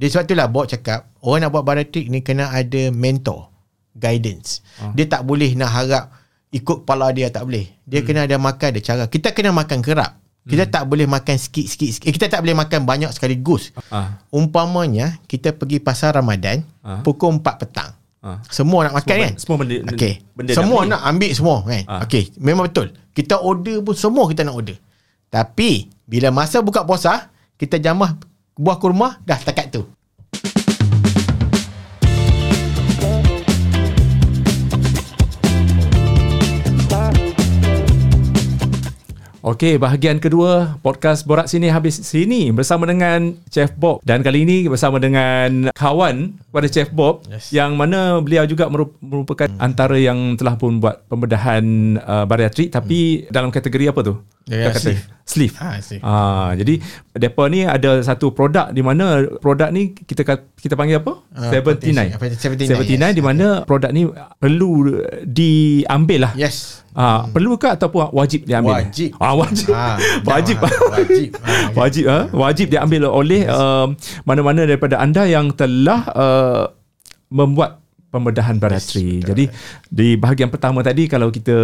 Dia sebab itulah bawa cakap, orang nak buat bariatrik ni kena ada mentor, guidance. Ah. Dia tak boleh nak harap ikut kepala dia tak boleh. Dia hmm. kena ada makan ada cara. Kita kena makan kerap. Kita Hmm. tak boleh makan sikit-sikit. Eh, kita tak boleh makan banyak sekaligus. Ah. Umpamanya kita pergi pasar Ramadan Ah. pukul 4 petang. Ah. Semua nak makan Semua kan? semua benda- Okey. benda Semua nak nak ambil semua kan? Ah. Okey, memang betul. Kita order pun semua kita nak order. Tapi bila masa buka puasa, kita jamah buah kurma dah takat tu. Okey, bahagian kedua podcast Borak Sini habis sini bersama dengan Chef Bob dan kali ini bersama dengan kawan pada Chef Bob Yes. yang mana beliau juga merup- merupakan hmm. antara yang telah pun buat pembedahan uh, bariatrik tapi hmm. dalam kategori apa tu? Ya, kata sleeve. sleeve. Ha, sleeve. Ah, jadi depa ni ada satu produk di mana produk ni kita kita panggil apa? Ah, 79. potensi- 79, 79 yes. di mana produk ni perlu diambil lah. Yes. Ah, perlu ke ataupun wajib diambil? Wajib. Ah, wajib. Ah, wajib. jangan- wajib. Ah, wajib ah. Wajib diambil oleh um, mana-mana daripada anda yang telah uh, membuat pembedahan bariatri. betul. Jadi di bahagian pertama tadi kalau kita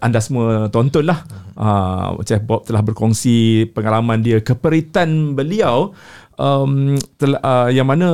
anda semua tontonlah uh, Chef Bob telah berkongsi pengalaman dia keperitan beliau um, tel, uh, yang mana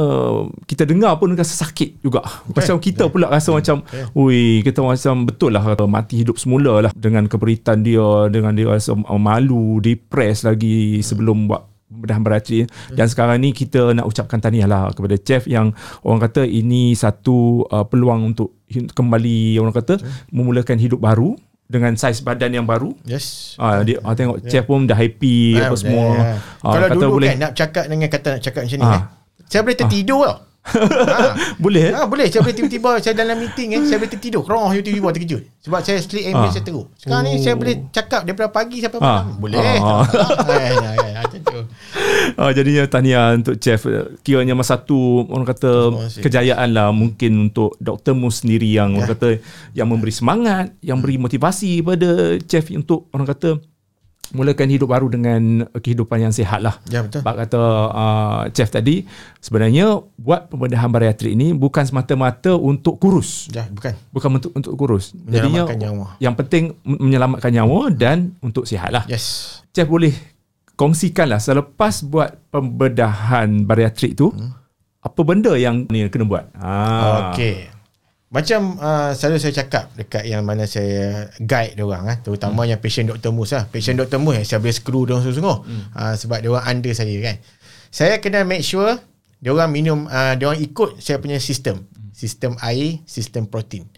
kita dengar pun rasa sakit juga. Macam kita pula rasa macam ui kita macam betul lah kata mati hidup semula lah dengan keperitan dia dengan dia rasa malu, depres lagi sebelum buat pembedahan bariatri dan sekarang ni kita nak ucapkan tahniah lah kepada chef yang orang kata ini satu uh, peluang untuk kembali orang kata memulakan hidup baru dengan saiz badan yang baru Yes. Ah dia ah, tengok chef pun dah happy Ah, apa semua. yeah. Ah, Kalau kata dulu boleh kan nak cakap dengan kata nak cakap macam ni Ah. kan. Saya boleh tertidur tau. Ha. boleh eh? Ha, boleh saya boleh tiba-tiba saya dalam meeting kan saya boleh tertidur kerong tiba-tiba terkejut sebab saya sleep Ah. ambient saya teruk sekarang ni saya boleh cakap daripada pagi sampai Ah. malam boleh Ah. ha, ha, ha, Ah, jadinya tahniah untuk chef kiranya masa satu orang kata kasih. kejayaan lah mungkin untuk Dr. Mus sendiri yang orang Ya. kata yang memberi semangat yang beri motivasi pada chef untuk orang kata mulakan hidup baru dengan kehidupan yang sihat lah. Ya, betul. Bak kata uh, chef tadi sebenarnya buat pembedahan bariatrik ini bukan semata-mata untuk kurus. ya bukan Bukan untuk untuk kurus. Jadinya Menyelamatkan nyawa. yang penting men- menyelamatkan nyawa dan untuk sihat lah. yes Chef boleh kongsikan lah selepas buat pembedahan bariatrik tu hmm. apa benda yang ni kena buat. Ha. Okey. Macam uh, selalu saya cakap dekat yang mana saya guide dia orang ah terutama hmm. yang patient Dr. Mus lah. Patient Dr. Mus yang saya boleh screw dia orang sungguh-sungguh. Hmm. Uh, sebab dia orang under saya kan. Saya kena make sure dia orang minum uh, dia orang ikut saya punya sistem. Sistem air, sistem protein.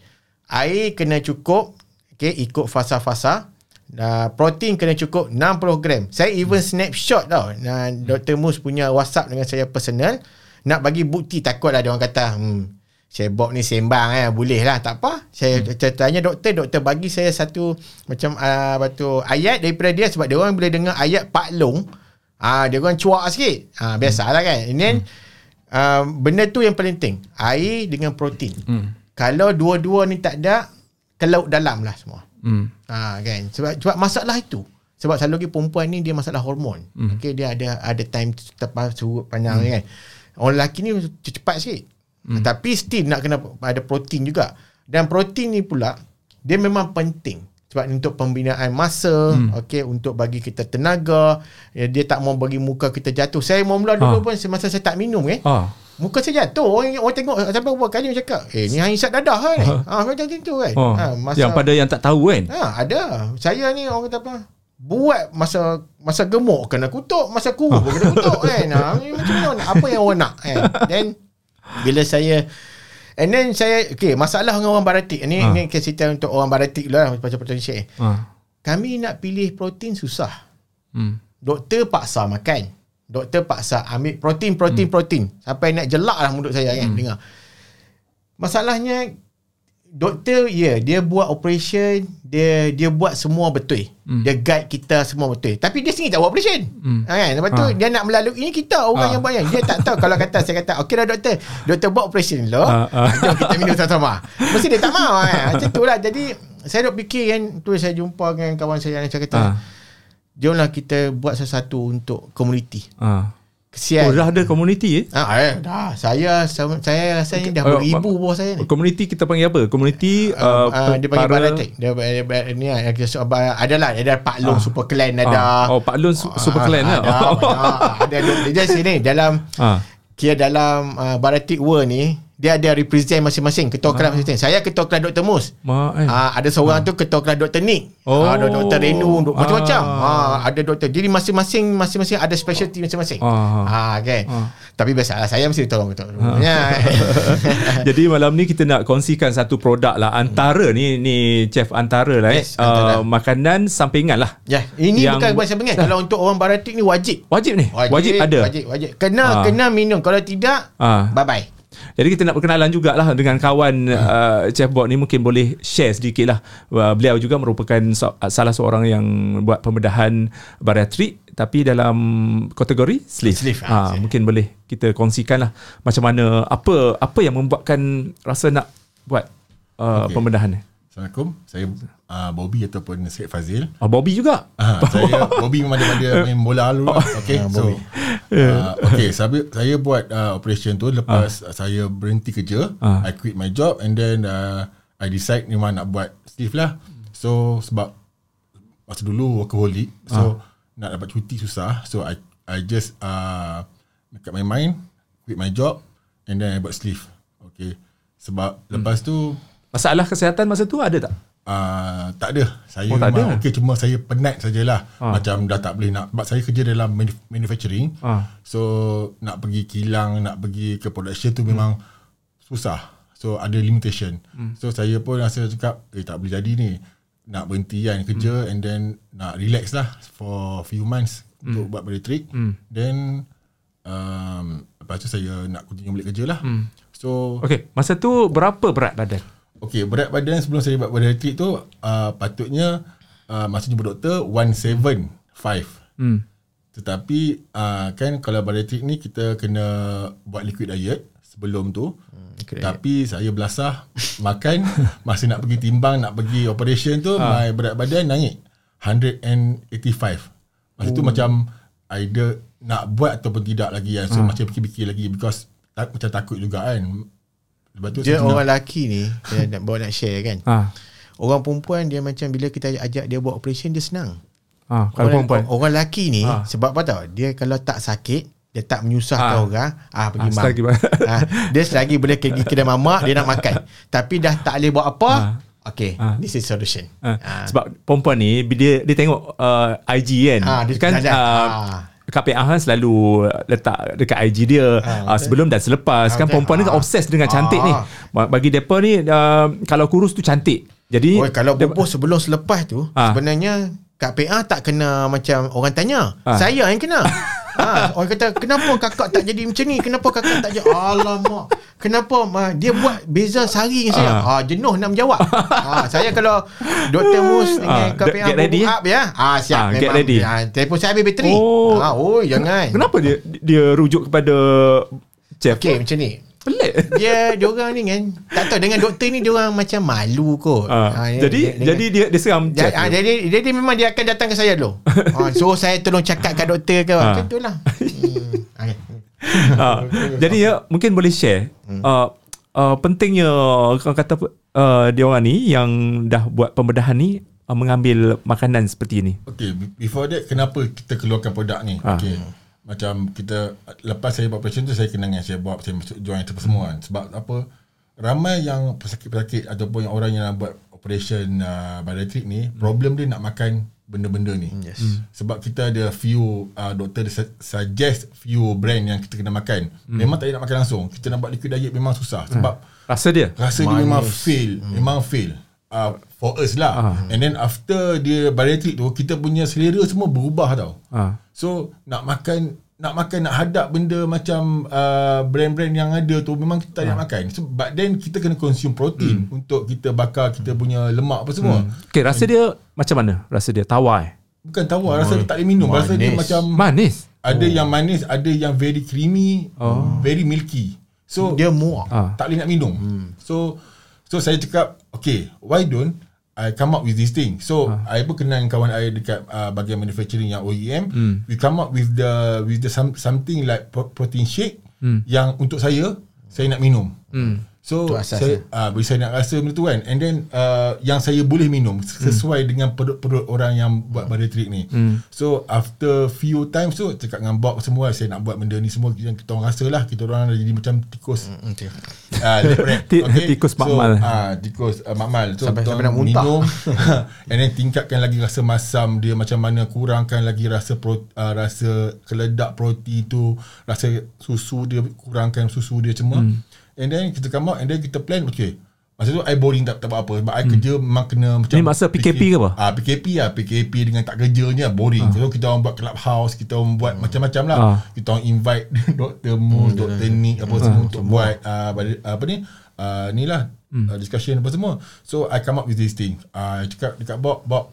Air kena cukup okey ikut fasa-fasa. Uh, protein kena cukup 60 gram. Saya even snapshot tau. Uh, Dr. Mus punya WhatsApp dengan saya personal nak bagi bukti takutlah dia orang kata hmm saya Bob ni sembang eh boleh lah tak apa saya hmm. tanya doktor doktor bagi saya satu macam uh, batu ayat daripada dia sebab dia orang bila dengar ayat Pak Long ah dia orang cuak sikit ah biasalah kan and then uh, benda tu yang paling penting air dengan protein Hmm. kalau dua-dua ni tak ada terlaut dalam lah semua Hmm. Ha kan sebab sebab masalah itu. Sebab selalu lagi perempuan ni dia masalah hormon. Hmm. Mm. Okey dia ada ada time tepat surut panjang mm. kan. Orang lelaki ni cepat sikit. Mm. Tapi still nak kena ada protein juga. Dan protein ni pula dia memang penting sebab untuk pembinaan masa, Hmm. mm. okey untuk bagi kita tenaga, ya, dia tak mau bagi muka kita jatuh. Saya mula dulu Ah. pun semasa saya tak minum eh. Ah. Muka saya jatuh Orang, orang tengok Sampai beberapa kali cakap Eh ni hisap dadah kan ha, Macam tu kan Oh. ha, masa, Yang pada yang tak tahu kan. Ha, ada. Saya ni orang kata apa? Buat masa masa gemuk kena kutuk, masa kurus pun kena kutuk kan. Ha, macam mana? Apa yang orang nak kan? Then bila saya And then saya Okay masalah dengan orang baratik Ni, Ha. ni cerita untuk orang baratik lah Macam protein shake Ah. Kami nak pilih protein susah Hmm. Doktor paksa makan Doktor paksa ambil protein, protein, hmm. protein Sampai nak jelak lah mulut saya kan Dengar Masalahnya Doktor ya yeah, dia buat operation dia dia buat semua betul. Hmm. Dia guide kita semua betul. Tapi dia sendiri tak buat operation. Ha, kan? Lepas tu Ha. dia nak melalui ini kita orang Ha. yang buat yang dia tak tahu kalau kata saya kata okey dah doktor. Doktor buat operation dulu. Ha, ha. Jom kita minum sama-sama. Mesti dia tak mahu kan. Macam tu lah. Jadi saya duk fikir kan tu saya jumpa dengan kawan saya yang saya kata Ah. jomlah kita buat sesuatu untuk komuniti. Ah. Kesian. Oh, dah ada community eh? Ah, eh, dah. Saya saya, saya rasa ni dah Oh, beribu bawah saya ni. Community kita panggil apa? Community uh, Uh, dia panggil para-. Dia, dia, dia, ni lah, dia, so, ba- ada lah, ada Pak Long Super Clan ada. Ah. Oh, Pak su- Super Clan Ah, lah. Ada, ada, ada, ada. Dia sini dalam Ah. kira dalam uh, Baratik World ni dia ada represent masing-masing ketua kelas masing-masing. Saya ketua kelas Dr. Mus. Ma, eh. Ah, ada seorang tu ketua kelas Dr. Nick. Oh. Ah, ada Dr. Renu, dok- macam-macam. Ah. Ah, ada doktor. Jadi masing-masing masing-masing ada specialty masing-masing. Ah. Ah, okay. Tapi biasalah saya mesti tolong ketua. Ah. Ya. Jadi malam ni kita nak kongsikan satu produk lah antara ni ni chef antara lah eh. Yes, antara. Uh, makanan sampingan lah. ya, ini Yang- bukan bahasa pengen. Kalau untuk orang Baratik ni wajib. Wajib ni. Wajib, ada. Wajib, wajib. Kena Ah. kena minum. Kalau tidak, Ah. bye-bye. Jadi kita nak perkenalan jugalah dengan kawan uh, Chef Bob ni mungkin boleh share sedikit lah. Uh, beliau juga merupakan so, uh, salah seorang yang buat pembedahan bariatrik tapi dalam kategori sleeve. Sleeve, ah, Ha, sleeve. mungkin boleh kita kongsikan lah macam mana apa apa yang membuatkan rasa nak buat uh, Okey. pembedahan ni. Assalamualaikum. Saya uh, Bobby ataupun Syed Fazil. Uh, Bobby juga. Ah, saya Bobby memang daripada main bola dulu lah. Okay, so uh, okay, saya saya buat uh, operation tu lepas uh. saya berhenti kerja, Ah. I quit my job and then uh, I decide memang nak buat sleeve lah. So sebab masa dulu workaholic, so nak dapat cuti susah, so I I just uh, make up my mind, quit my job and then I buat sleeve. Okay. Sebab lepas tu Masalah kesihatan masa tu ada tak? Uh, tak ada. Saya Oh, tak memang okey cuma saya penat sajalah. Ah. Macam dah tak boleh nak sebab saya kerja dalam manuf- manufacturing. Ah. So nak pergi kilang, nak pergi ke production tu memang susah. So ada limitation. Hmm. So saya pun rasa cakap eh tak boleh jadi ni. Nak berhenti kan kerja Hmm. and then nak relax lah for few months untuk buat bariatrik. Hmm. Then um, lepas tu saya nak continue balik kerja lah. Hmm. So Okey, masa tu berapa berat badan? Okey, berat badan sebelum saya buat bariatrik tu uh, patutnya uh, masa jumpa doktor 175. Hmm. Tetapi uh, kan kalau bariatrik ni kita kena buat liquid diet sebelum tu. Hmm, liquid Tapi saya belasah makan masa nak pergi timbang nak pergi operation tu Ah. my berat badan naik 185. Masa tu macam either nak buat ataupun tidak lagi kan. So macam fikir-fikir lagi because tak, macam takut juga kan. Sebab tu Dia orang lelaki ni Dia nak bawa nak share kan Ha. Orang perempuan dia macam Bila kita ajak dia buat operation Dia senang Ha, kalau orang, perempuan. Orang lelaki ni Ha. Sebab apa tau Dia kalau tak sakit Dia tak menyusahkan Ha. orang ah pergi Ah, mam. selagi ba- ha, Dia selagi boleh pergi kedai mamak Dia nak makan Tapi dah tak boleh buat apa Ha. Okay Ha. This is solution Ha. ha. Sebab perempuan ni dia dia tengok uh, IG kan. Ha, dia kan uh, Ha. KPA kan selalu letak dekat IG dia Ha, uh, sebelum dan selepas Ha, kan betul. perempuan ni kan Ha. obses dengan Ha. cantik ni. Ba- Bagi depa ni uh, kalau kurus tu cantik. Jadi Oh, kalau boboh sebelum selepas tu Ha. Sebenarnya Kak PA tak kena macam orang tanya Ha. Saya yang kena ha, Orang kata kenapa kakak tak jadi macam ni Kenapa kakak tak jadi Alamak Kenapa ma, dia buat beza sehari dengan saya Ha. jenuh nak menjawab ha, Saya kalau Dr. Mus dengan Ha, get ready, up ya ha, Siap Ha, get memang. ready. ha, Telefon saya habis bateri Oh. ha, Oh jangan Kenapa dia dia rujuk kepada chef? Okey macam ni Pelik. dia dia orang ni kan tak tahu dengan doktor ni dia orang macam malu kot. Ha. Ha, jadi dia- jadi dia dia seram Ja, tu. jadi, jadi memang dia akan datang ke saya dulu. ha, so saya tolong cakap kat doktor ke Ha. macam tu lah. Hmm. Okay. ha. Jadi ya mungkin boleh share Hmm. uh, uh, pentingnya orang kata uh, dia orang ni yang dah buat pembedahan ni uh, mengambil makanan seperti ini. Okay, be- before that kenapa kita keluarkan produk ni? Ah. Okay. Macam kita lepas saya buat operation tu saya kenal dengan saya buat saya masuk join apa semua kan. Sebab apa? Ramai yang pesakit-pesakit ataupun yang orang yang nak buat operation uh, bariatrik ni, problem dia nak makan benda-benda ni. Yes. Sebab kita ada few uh, doktor dia su- suggest few brand yang kita kena makan. Memang tak nak makan langsung. Kita nak buat liquid diet memang susah sebab Rasa dia. Rasa dia memang fail hmm. Memang fail uh, For us lah Ah. And then after Dia bariatrik tu Kita punya selera semua berubah tau Ah. So Nak makan Nak makan Nak hadap benda macam uh, Brand-brand yang ada tu Memang kita tak nak makan so, But then kita kena consume protein Untuk kita bakar Kita punya lemak apa semua Okay, rasa dia macam mana? Rasa dia tawar eh? Bukan tawar Rasa tak boleh minum Rasa dia Manis. macam Manis. Ada yang manis Ada yang very creamy Very milky So Dia muak. Ah. tak boleh nak minum. Hmm. So so saya cakap, okay, why don't I come up with this thing. So I pun kenal kawan I dekat uh, bahagian manufacturing yang OEM. Hmm. We come up with the with the some, something like pro- protein shake Hmm. yang untuk saya saya nak minum. So asas saya ah uh, saya nak rasa benda tu kan. And then uh, yang saya boleh minum sesuai dengan perut-perut orang yang buat bariatric ni. So after few times tu cakap dengan Bob semua saya nak buat benda ni semua yang kita orang rasa lah kita orang dah jadi macam tikus. Okay. Ah, lab rat. Ti- tikus makmal. So, ah, tikus uh, makmal. So, Sampai- sampai nak muntah. minum and then tingkatkan lagi rasa masam dia macam mana kurangkan lagi rasa pro, uh, rasa keledak proti tu, rasa susu dia kurangkan susu dia semua. Hmm. And then kita come out and then kita plan okay. Masa tu I boring tak, tak buat apa Sebab I kerja memang kena macam Ni masa PKP ke apa? Ah PKP lah PKP dengan tak kerjanya boring. So kita orang buat clubhouse, kita orang buat macam-macam lah. Ah. Kita orang invite Dr. Mu, Dr. Nick apa semua untuk buat uh, apa ni? Uh, ni lah uh, discussion apa semua. So I come up with this thing. Uh, I cakap dekat Bob, Bob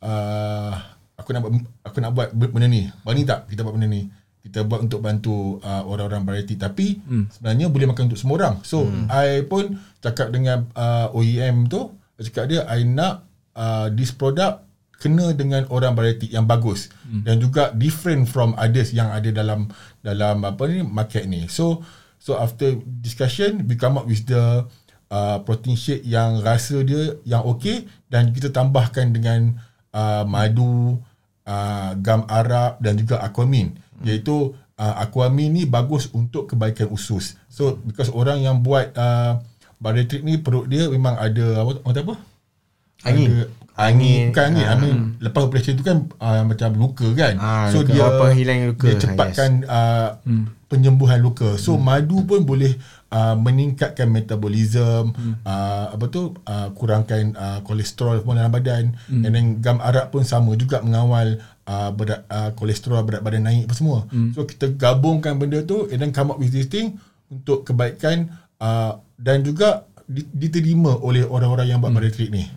uh, aku nak buat aku nak buat benda ni. Berani tak kita buat benda ni? Kita buat untuk bantu uh, orang-orang variety tapi hmm. sebenarnya boleh makan untuk semua orang. So hmm. I pun cakap dengan uh, OEM tu, I cakap dia I nak uh, this product kena dengan orang variety yang bagus hmm. dan juga different from others yang ada dalam dalam apa ni market ni. So so after discussion we come up with the uh, protein shake yang rasa dia yang okey dan kita tambahkan dengan uh, madu, uh, gam arab dan juga aquamin hmm. Iaitu uh, aquamin ni bagus untuk kebaikan usus. So because orang yang buat uh, bariatric ni perut dia memang ada apa orang kata apa? Angin. Ada, Angin. Bukan angin. I mean, lepas operation tu kan uh, macam luka kan. Ah, so luka. dia Apa hilang luka. Dia cepatkan uh, penyembuhan luka. So madu pun boleh uh, meningkatkan metabolism, uh, apa tu uh, kurangkan uh, kolesterol semua dalam badan. And then gam arak pun sama juga mengawal uh, berat uh, kolesterol berat badan naik apa semua. So kita gabungkan benda tu and then come up with this thing untuk kebaikan uh, dan juga di- diterima oleh orang-orang yang buat bariatric ni.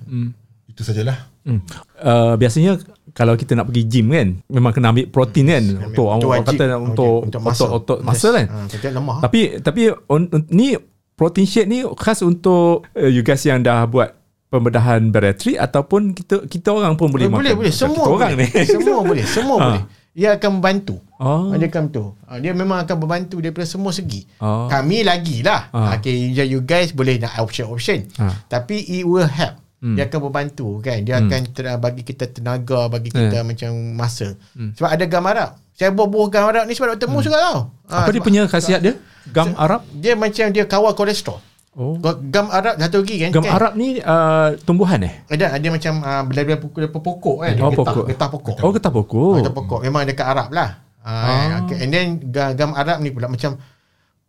Itu sajalah. Hmm. Uh, biasanya kalau kita nak pergi gym kan memang kena ambil protein kan untuk orang, wajib. kata Wajib. untuk Untuk otot muscle. otot Yes. muscle kan. Kejap lemah. Tapi tapi on, on, ni protein shake ni khas untuk uh, you guys yang dah buat pembedahan bariatrik ataupun kita kita orang pun boleh, boleh, makan. boleh. Semua kita orang boleh. ni. Semua boleh. Semua Ha. boleh. Dia akan membantu. Oh. Dia akan tu. Ah, Dia memang akan membantu daripada semua segi. Oh. Kami lagi lah. Ah. Okay, you- guys boleh nak option-option. Ah. Tapi it will help. Dia akan membantu kan. Dia akan ter- bagi kita tenaga, bagi kita macam masa. Sebab ada gam Arab. Saya buah-buah gam Arab ni sebab Dr. Mu suka tau. Ah, Apa dia punya khasiat dia? Gam Arab? Dia macam dia kawal kolesterol. Oh. Gam Arab satu lagi kan. Gam kan? Arab ni uh, tumbuhan eh? Ada ada macam uh, belah-belah pokok, pokok kan. Oh, getah, pokok. Getah pokok. Oh, getah pokok. Getah pokok. Memang dekat Arab lah. Ah. Okay. And then gam, Arab ni pula macam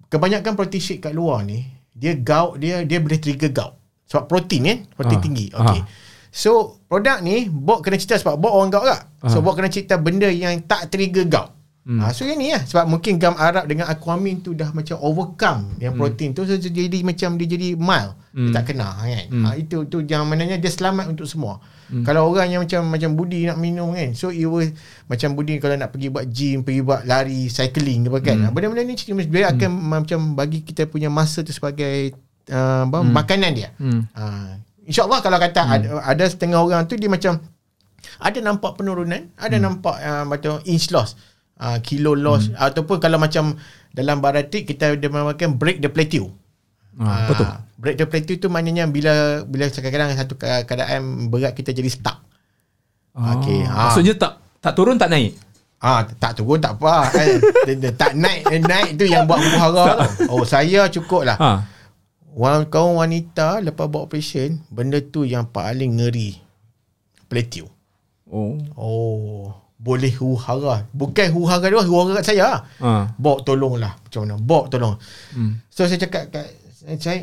kebanyakan protein shake kat luar ni dia gout dia dia boleh trigger gout. Sebab protein kan, protein Ah. tinggi. Okay. Ah. So produk ni Bok kena cerita sebab Bok orang gout tak. So Bok kena cerita benda yang tak trigger gout. Hmm. Ha, so yang ni lah Sebab mungkin gam Arab dengan aquamin tu Dah macam overcome Yang protein tu So jadi macam Dia jadi mild hmm. Dia tak kena kan hmm. ha, Itu tu yang mananya Dia selamat untuk semua hmm. Kalau orang yang macam Macam Budi nak minum kan So it will Macam Budi kalau nak pergi buat gym Pergi buat lari Cycling apa kan hmm. Benda-benda ni Dia akan macam Bagi kita punya masa tu sebagai uh, apa, Makanan dia Hmm. ha, InsyaAllah kalau kata ada, ada setengah orang tu Dia macam ada nampak penurunan ada hmm. nampak uh, macam inch loss uh, kilo loss hmm. ataupun kalau macam dalam baratik kita ada memakan break the plateau Ah, apa tu? break the plateau tu maknanya bila bila kadang-kadang satu ke- keadaan berat kita jadi stuck Okey, ah. Maksudnya tak tak turun tak naik. Ah, tak turun tak apa. Eh, tak naik eh, naik tu yang buat buhara tu. Oh, saya cukup lah. Ha. Wan kaum wanita lepas buat operation, benda tu yang paling ngeri. Plateau. Oh. Oh, boleh huhara. Bukan huhara dia, huhara kat saya. Ha. Bok tolonglah. Macam mana? Bok tolong. Hmm. So saya cakap kat saya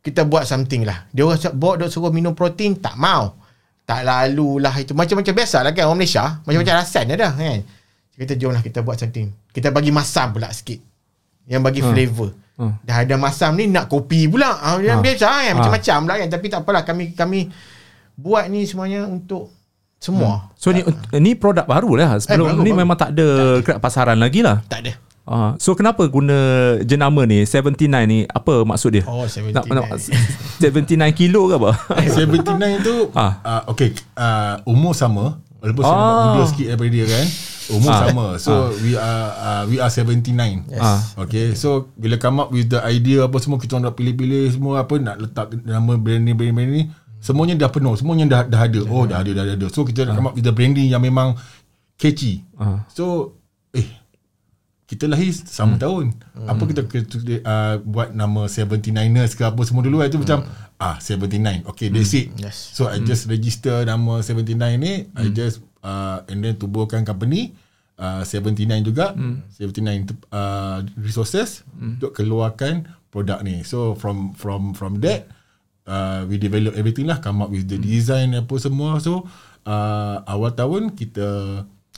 kita buat something lah. Dia orang cakap, Bok dok suruh minum protein, tak mau. Tak lalulah itu. Macam-macam biasa lah kan orang Malaysia. Macam-macam Hmm. rasan dah kan. Kita jom lah kita buat something. Kita bagi masam pula sikit. Yang bagi Hmm. flavor. Hmm. Dah ada masam ni nak kopi pula. Ah, Ah. biasa kan. Ah. Macam-macam lah kan. Tapi tak apalah. Kami kami buat ni semuanya untuk semua. So ni ni produk baru lah. Sebelum Eh, baru, ni baru. memang tak ada tak pasaran lagi lah. Tak ada. Ah, so kenapa guna jenama ni 79 ni apa maksud dia? Oh, 79. Nak, nak, 79 kilo ke apa? 79 tu Ah. uh, Okay uh, Umur sama Walaupun saya Ah. nampak muda sikit daripada dia kan Umur Ah. sama So we are uh, We are 79 Yes. Ah. Okay So bila come up with the idea Apa semua Kita orang nak pilih-pilih Semua apa Nak letak nama brand ni Brand ni, brand ni Semuanya dah penuh Semuanya dah, dah ada Oh dah ada dah ada So kita nak come up with the branding Yang memang Catchy Ah. So Eh kita lahir sama hmm. tahun. Hmm. Apa kita kita uh, buat nama 79ers ke apa semua dulu itu hmm. macam ah 79. Okay, that's it. Yes. So I just register nama 79 ni, hmm. I just uh, and then tubuhkan company uh, 79 juga. Hmm. 79 tu, uh, resources hmm. untuk keluarkan produk ni. So from from from that uh, we develop everything lah come up with the design apa semua. So uh, awal tahun kita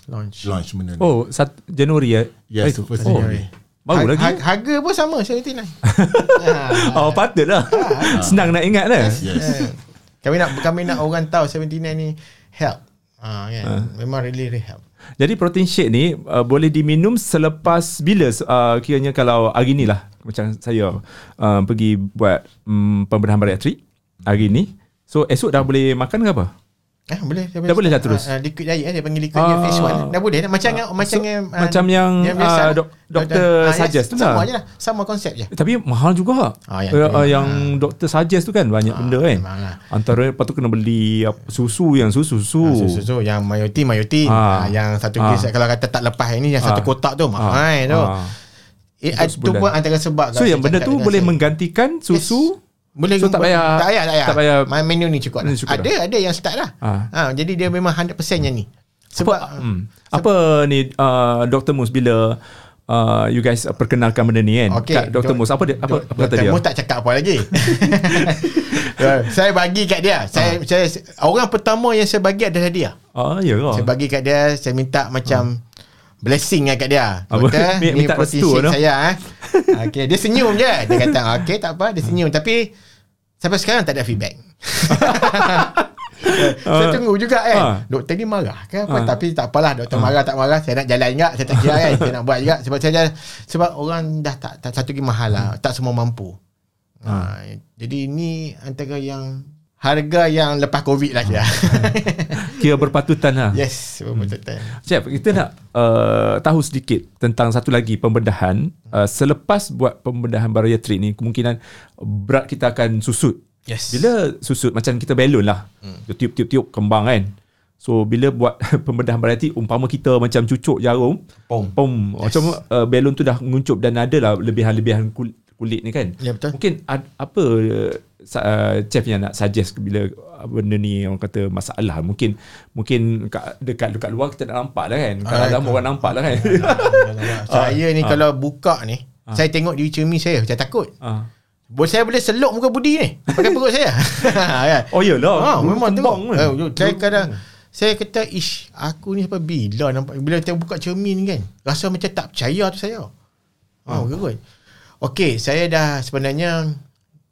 Launch. launch benda ni. Oh, sat, Januari ya? Yes, itu. first oh. January. Baru Ha- lagi. ha- Harga pun sama 79. Oh, patutlah. Senang nak ingat lah. Yes. Eh, kami nak kami nak orang tahu 79 ni help. Ah kan. Memang really really help. Jadi protein shake ni uh, boleh diminum selepas bila uh, kiranya kalau hari ni lah macam saya uh, pergi buat um, pembedahan bariatrik hari ni. So esok dah boleh makan ke apa? Eh boleh dah, Dah boleh dah terus? Ah, ah, liquid diet eh, dia panggil liquid diet Ah. phase 1 dah boleh dah macam yang macam so, yang macam yang, biasa ah, lah. dok- doktor Ah, suggest tu sama lah. je lah sama konsep je Tapi mahal juga. Ah, yang yang, uh, yang doktor suggest tu kan banyak benda kan. memang lah. Antara lepas tu kena beli apa, susu yang susu-susu. Ah, so, so, so, yang mayotin mayotin Ah. ah. yang satu Ah. kes kalau kata tak lepas ini yang satu Ah. kotak tu mahal Ah. tu Ah. Eh, itu pun antara sebab So kalau yang benda tu boleh menggantikan susu. Boleh So, tak payah- tak payah, tak payah. tak payah- My menu ni cukup, lah. cukup ada ada yang start dah. Ah. Ha, jadi dia memang 100% yang ni. Sebab apa, hmm. apa ni uh, Dr. Mus bila uh, you guys perkenalkan benda ni kan kat Dr. Dok- Mus apa dia apa, apa kata Dr. dia Mus tak cakap apa lagi. saya bagi kat dia. Saya, Ah. saya orang pertama yang saya bagi adalah dia. ah ya ke Saya bagi kat dia, saya minta macam blessing lah kat dia. Mi- ni minta protein shake no? saya eh. Okey, dia senyum je. Dia kata, "Okey, tak apa." Dia senyum tapi sampai sekarang tak ada feedback. saya tunggu juga kan. Ah. Doktor ni marah ke apa Ah. tapi tak apalah doktor marah tak marah saya nak jalan juga saya tak kira kan saya nak buat juga sebab saya sebab orang dah tak, tak satu lagi mahal lah tak semua mampu. Ha, jadi ini antara yang harga yang lepas covid lah kira. kira berpatutan lah yes, betul-betul. Chef kita nak uh, tahu sedikit tentang satu lagi pembedahan uh, selepas buat pembedahan bariatrik ni kemungkinan berat kita akan susut Yes. Bila susut macam kita balon lah. Hmm. Tiup-tiup-tiup kembang kan. So bila buat pembedahan bariatrik umpama kita macam cucuk jarum, Pom. pom yes. macam uh, balon tu dah menguncup dan ada lah lebihan-lebihan kulit, kulit ni kan. Ya, betul. Mungkin ad, apa uh, chef yang nak suggest bila benda ni orang kata masalah mungkin mungkin kat, dekat dekat luar kita nak nampak lah kan. Kalau Ah, dalam orang nampak lah kan. saya ni kalau buka ni, saya tengok diri cermin saya, saya takut. Ah. Boleh saya boleh selok muka budi ni pakai perut saya. kan? Oh iyalah. Ha, memang tengok. Kan. Eh, saya kadang saya kata ish aku ni sampai bila nampak bila kita buka cermin kan rasa macam tak percaya tu saya. Ha, oh. good. Okey, saya dah sebenarnya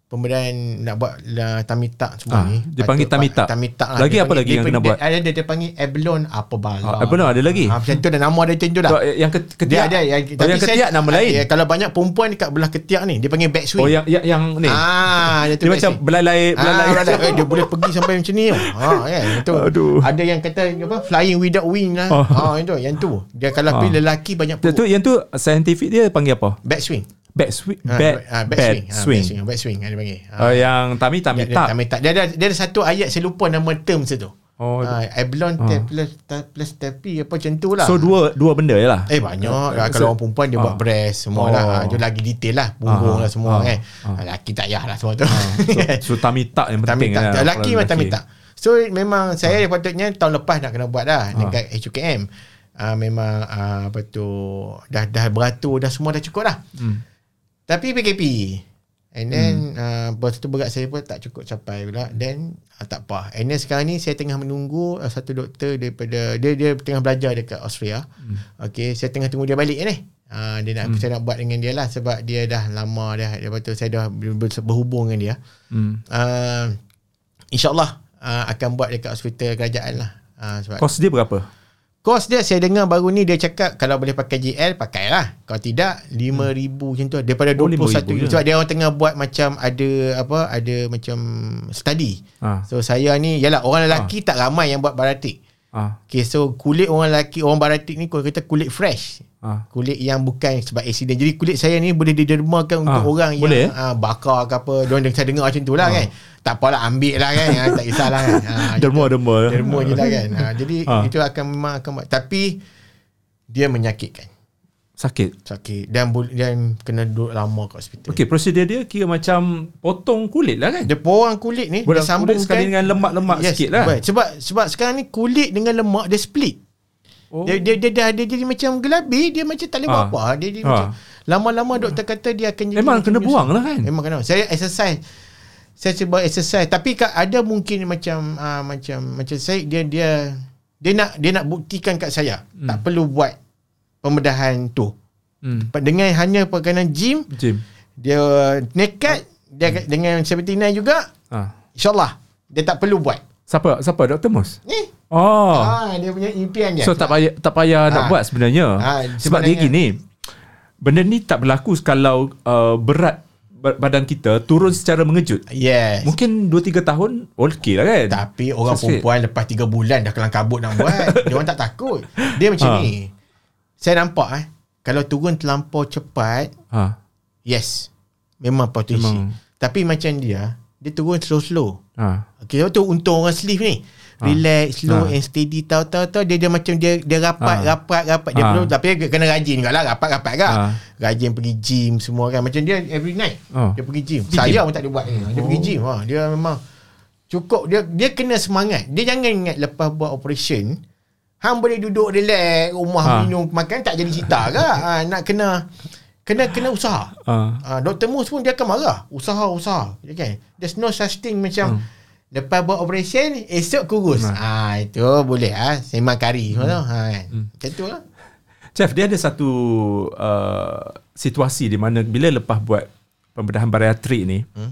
pemberian nak buat lah, tamitak semua Ah, ni. dia panggil tamitak. Tamitak lah. Lagi Dia apa panggil- lagi dia yang kena buat? Ada dia, dia panggil Ablon apa bala. Ah, Ablon ada lagi? Ha, macam tu dah nama dia macam tu dah. So, yang ke- ketiak. Dia ada yang, Oh, yang ketiak nama lain. Ya, kalau banyak perempuan dekat belah ketiak ni, dia panggil back swing. Oh yang yang, yang ni. Ah, dia, dia back macam swing. belalai belalai. Ah, belalai. Eh, dia boleh pergi sampai macam ni. Ha, kan. Itu. Aduh. Ada yang kata apa flying without wing lah. Oh. Ha, itu yang tu. Dia kalau Ah. lelaki banyak Yang tu yang tu scientific dia panggil apa? Back swing. Back swing. Ha, Bad, ah, bad, swing. Ha, swing. Back swing. Back swing ada panggil. Ha. Uh, yang tami tami Ya, dia, tak. tak, tak. Dia ada dia ada satu ayat saya lupa nama term tu. Oh. Ha, Ablon Ah. plus plus tapi apa macam tu lah. So dua dua benda je lah. Eh banyak lah. So- Kalau orang perempuan dia buat Ah. breast semua Oh. lah. Ha, Dia lagi detail lah. Punggung Ah. lah semua Ah. kan. Ah. Lelaki tak payah lah semua tu. So, so tami tak yang penting. Tamitak. lah. Lelaki memang tamitak. So memang saya Ah. patutnya tahun lepas nak kena buat dah dekat HUKM. Uh, memang uh, apa tu dah dah beratur dah semua dah cukup dah. Hmm. Tapi PKP. And then hmm. uh, lepas tu berat saya pun tak cukup capai pula. Then uh, tak apa. And then sekarang ni saya tengah menunggu uh, satu doktor daripada dia dia tengah belajar dekat Austria. Hmm. Okay, saya tengah tunggu dia balik ni. Uh, dia nak hmm. saya nak buat dengan dia lah sebab dia dah lama dah lepas tu saya dah ber- ber- berhubung dengan dia. Hmm. Uh, InsyaAllah uh, akan buat dekat hospital kerajaan lah. Uh, sebab Kos dia berapa? Kos dia saya dengar baru ni dia cakap kalau boleh pakai JL pakailah. Kalau tidak 5000 macam tu daripada Oh, 21 RM5,000 je. sebab dia orang tengah buat macam ada apa ada macam study. Ah. So saya ni yalah orang lelaki tak ramai yang buat baratik. Ah. Okay so kulit orang lelaki orang baratik ni kalau kita kulit fresh. Ah. Kulit yang bukan sebab accident. Jadi kulit saya ni boleh didermakan untuk Ah, orang boleh, yang ah, bakar ke apa. Diorang dengar saya dengar macam tu lah kan. Tak apalah ambil lah kan. Ah, tak kisahlah kan. Ah, Derma, derma. Derma je lah kan. Ha, jadi Ha. itu akan memang akan buat. Tapi dia menyakitkan. Sakit. Sakit dan dan kena duduk lama kat hospital. Okey, prosedur dia kira macam potong kulit lah kan? Dia porang kulit ni, dia sambungkan sekali dengan lemak-lemak sikit lah. Baik. Sebab sebab sekarang ni kulit dengan lemak dia split. Oh. Dia, dia, dia dah dia jadi macam gelabi, dia macam tak boleh buat Ah. apa. Dia, dia Ah. macam lama-lama doktor kata dia akan jadi Memang kena buang lah kan? Memang kena. Saya exercise saya cuba exercise tapi ada mungkin macam uh, macam macam saya dia dia dia nak dia nak buktikan kat saya hmm. tak perlu buat pembedahan tu. Hmm. Dengan hanya perkanan gym Jim. dia nekat dia hmm. dengan 79 juga Ah. insyaallah dia tak perlu buat. Siapa? Siapa? Dr. Mus? Ni. Oh. Ah dia punya impian dia. So tak payah tak payah nak Ah. buat sebenarnya. Ah, Sebab dia gini. Benda ni tak berlaku kalau uh, berat ba- badan kita turun secara mengejut. Yes. Mungkin 2 3 tahun okey lah kan. Tapi orang So, sikit. perempuan lepas 3 bulan dah kelang kabut nak buat. dia orang tak takut. Dia macam Ha. ni. Saya nampak eh. Kalau turun terlampau cepat, Ha. yes. Memang potensi. Memang. Tapi macam dia, dia turun slow-slow. Ha. Okay, tu untung orang sleeve ni. Relax, slow Ha. and steady. Tahu-tahu dia, dia macam dia dia rapat, Ha. rapat, rapat. Dia Ha. perlu, tapi dia kena rajin juga lah. Rapat-rapat kan. Ha. Rajin pergi gym semua kan. Macam dia every night. Oh. Dia pergi gym. Pergi Saya gym? pun tak ada buat ni. Dia pergi gym. Ha. Dia memang cukup. Dia dia kena semangat. Dia jangan ingat lepas buat operation, hang boleh duduk relax, rumah Ha. minum, makan tak jadi cita ke? Ha. Nak kena kena kena usaha. Ha. Ah, Dr. Mus pun dia akan marah. Usaha, usaha. Kan? There's no such thing macam Hmm. Lepas buat operation, esok kurus. Ah, itu boleh ah. Sembang kari. Hmm. Ha, kan? Macam tu lah. Chef, dia ada satu uh, situasi di mana bila lepas buat pembedahan bariatrik ni, hmm?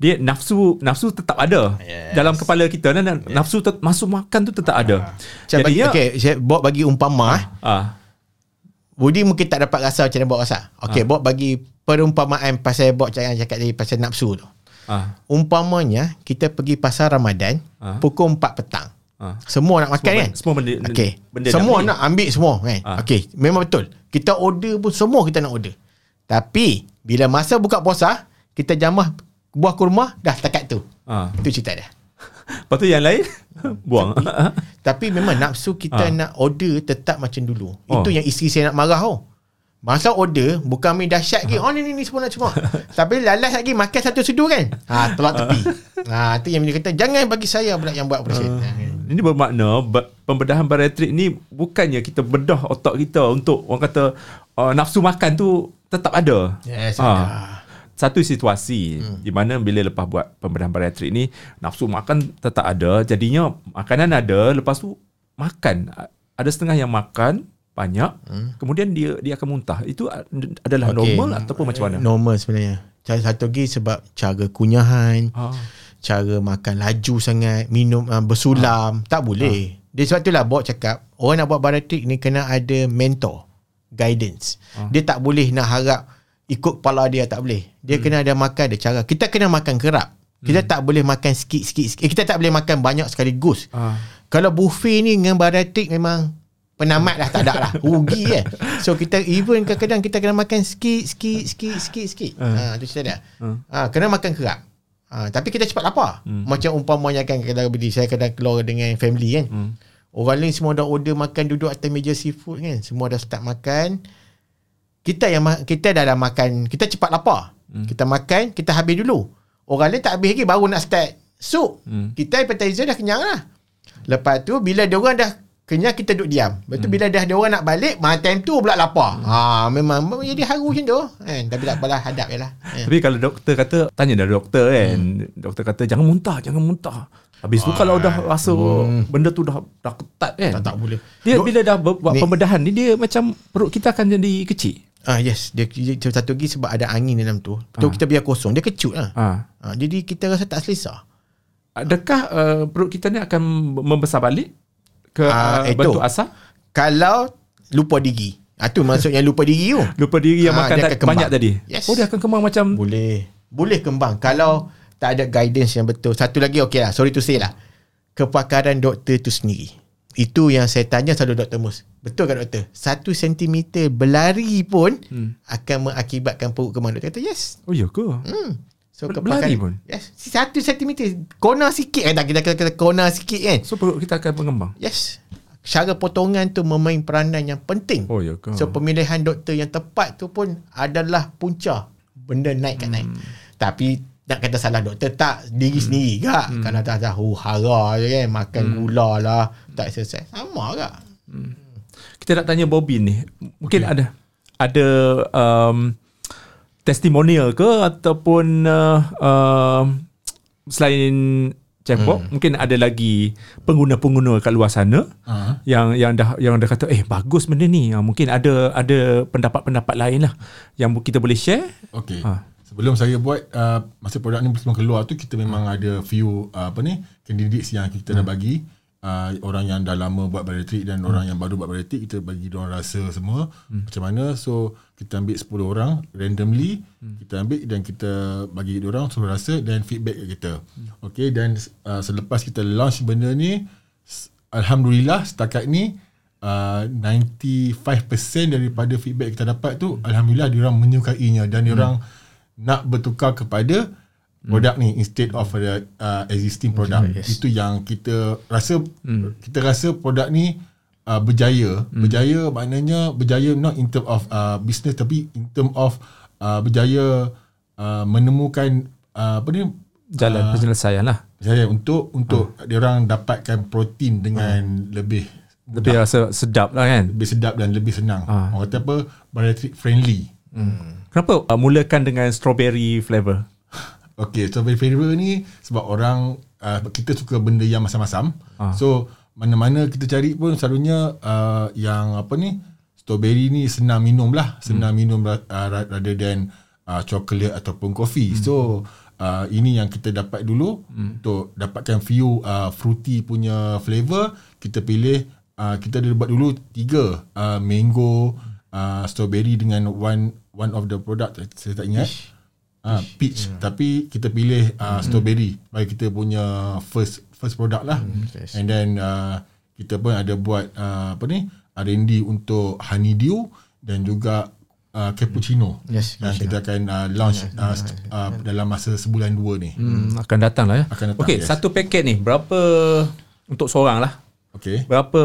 dia nafsu nafsu tetap ada Yes. dalam kepala kita dan nafsu tet, masuk makan tu tetap ada. Saya bagi, Jadinya okay, saya buat bagi umpama. Ah. ah, Budi mungkin tak dapat rasa macam mana buat rasa. Okay, buat bagi perumpamaan pasal buat cakap cakap tadi pasal nafsu tu. Ah, Umpamanya, kita pergi pasar Ramadan, Ah. pukul 4 petang. ah. Semua nak makan Semua kan? semua benda- okay. benda semua nak nak ambil semua kan? Ah. Okay. Memang betul. Kita order pun semua kita nak order. Tapi bila masa buka puasa, kita jamah buah kurma dah takat tu. ah. Itu cerita dia. Lepas tu yang lain buang. Tapi memang nafsu kita Ah. nak order tetap macam dulu. Oh. Itu yang isteri saya nak marah tau. Masa order Bukan mi dahsyat lagi Oh ni ni ni semua nak semua Tapi lalas lagi Makan satu sedu kan ha, Tolak tepi ha, Itu yang dia kata Jangan bagi saya pula Yang buat operation ha. Ini bermakna pembedahan bariatrik ni bukannya kita bedah otak kita untuk orang kata uh, nafsu makan tu tetap ada. Yes, ada. Satu situasi hmm. di mana bila lepas buat pembedahan bariatrik ni nafsu makan tetap ada. Jadinya makanan ada lepas tu makan. Ada setengah yang makan banyak hmm. kemudian dia dia akan muntah. Itu adalah okay. normal ataupun macam mana? Normal sebenarnya. Cara satu lagi sebab Cara kunyahan Ah. Cara makan laju sangat Minum uh, bersulam Tak boleh. Dia sebab itulah Bawa cakap Orang nak buat bariatrik ni Kena ada mentor Guidance. Dia tak boleh nak harap Ikut kepala dia Tak boleh. Dia kena ada makan Ada cara. Kita kena makan kerap. Kita tak boleh makan sikit-sikit eh, Kita tak boleh makan banyak sekaligus. Ah. Kalau buffet ni Dengan bariatrik memang Penamat dah tak ada lah. Rugi kan So kita even kadang-kadang Kita kena makan sikit Sikit Sikit Sikit Sikit. Ha, Itu cerita dia. Ha, Kena makan kerap. Ha, Tapi kita cepat lapar. Macam umpamanya kan Kadang beli Saya kadang keluar dengan family kan. Orang lain semua dah order makan Duduk atas meja seafood kan. Semua dah start makan. Kita yang ma- Kita dah dah makan. Kita cepat lapar. Kita makan Kita habis dulu. Orang lain tak habis lagi Baru nak start. Sup Kita appetizer dah kenyang lah. Lepas tu Bila diorang dah Kenyang kita duduk diam Lepas tu bila dah diorang nak balik Masa time tu pula lapar ha, Memang jadi haru macam tu kan? Tapi tak apalah Hadap je lah eh. Tapi kalau doktor kata Tanya dah doktor kan Hmm. Doktor kata jangan muntah Jangan muntah Habis tu kalau dah rasa Benda tu dah dah ketat kan Hmm. Tak, tak boleh Dia Dok- bila dah buat Ni- pembedahan ni Dia macam Perut kita akan jadi kecil Ah yes, dia, dia, satu lagi sebab ada angin dalam tu. Tu kita biar kosong, dia kecut lah. ha. Ah, jadi kita rasa tak selesa. Adakah uh, perut kita ni akan membesar balik Ke Ah, uh, itu. bentuk asal Kalau lupa diri. Ah tu maksudnya lupa diri tu. Lupa diri yang Ah, makan tak, banyak tadi. Yes. Oh dia akan kembang macam Boleh. Boleh kembang. Kalau tak ada guidance yang betul. Satu lagi okey lah. Sorry to say lah. Kepakaran doktor tu sendiri. Itu yang saya tanya selalu Dr. Mus. Betul kan doktor? Satu sentimeter berlari pun hmm. akan mengakibatkan perut kembang. Doktor kata yes. Oh ya ke? Hmm. So kepakaran- berlari pun? Yes. Satu sentimeter. Kona sikit kan. Kita kata, kata kona sikit kan. So perut kita akan mengembang. Yes. Cara potongan tu memain peranan yang penting. Oh ya ke? So pemilihan doktor yang tepat tu pun adalah punca benda naik kat naik. Hmm. Tapi nak kata salah doktor tak diri sendiri kak. Hmm. Kalau tak tahu hara je kan makan gula lah tak exercise. Sama kak. kita nak tanya Bobby ni. Mungkin okay. ada ada um, testimonial ke ataupun uh, uh, selain chatbot hmm. mungkin ada lagi pengguna-pengguna kat luar sana Ah. yang yang dah yang dah kata eh bagus benda ni. Uh, mungkin ada ada pendapat-pendapat lain lah yang kita boleh share. Okay. Ha. Sebelum saya buat uh, masa produk ni sebelum keluar tu kita memang ada few uh, apa ni candidates yang kita dah bagi uh, orang yang dah lama buat bariatrik dan orang yang baru buat bariatrik kita bagi dia orang rasa semua macam mana. So kita ambil 10 orang randomly kita ambil dan kita bagi dia orang suruh rasa dan feedback kat kita. Okay dan uh, selepas kita launch benda ni alhamdulillah setakat ni uh, 95% daripada feedback kita dapat tu alhamdulillah dia orang menyukainya dan dia orang nak bertukar kepada produk ni instead of the uh, existing product. Yes. Itu yang kita rasa kita rasa produk ni uh, berjaya. Berjaya maknanya berjaya not in term of uh, business tapi in term of uh, berjaya uh, menemukan uh, apa ni Jalan uh, penyelesaian lah. saya untuk untuk dia orang dapatkan protein dengan lebih Lebih rasa sedap lah kan. lebih sedap dan lebih senang. Ah. Orang kata apa? Bariatric friendly. Kenapa uh, mulakan dengan strawberry flavor? Okay, strawberry flavor ni sebab orang uh, kita suka benda yang masam-masam. Ah. So mana-mana kita cari pun selalunya uh, yang apa ni strawberry ni senang minum lah, senang Hmm. minum uh, ra- rather than uh, coklat ataupun kopi. Hmm. So uh, ini yang kita dapat dulu untuk dapatkan few uh, fruity punya flavor, kita pilih uh, kita ada buat dulu tiga uh, mango, uh, strawberry dengan one one of the product saya tak ingat. Ah, peach hmm. tapi kita pilih uh, strawberry bagi kita punya first first product lah. yes. And then uh, kita pun ada buat uh, apa ni R&D untuk honeydew dan juga uh, cappuccino. Yes, Dan kita akan uh, launch uh, st- uh, dalam masa sebulan dua ni. Hmm, akan datang lah ya. Akan datang, Okey, yes. satu paket ni berapa untuk seorang lah? Okay. Berapa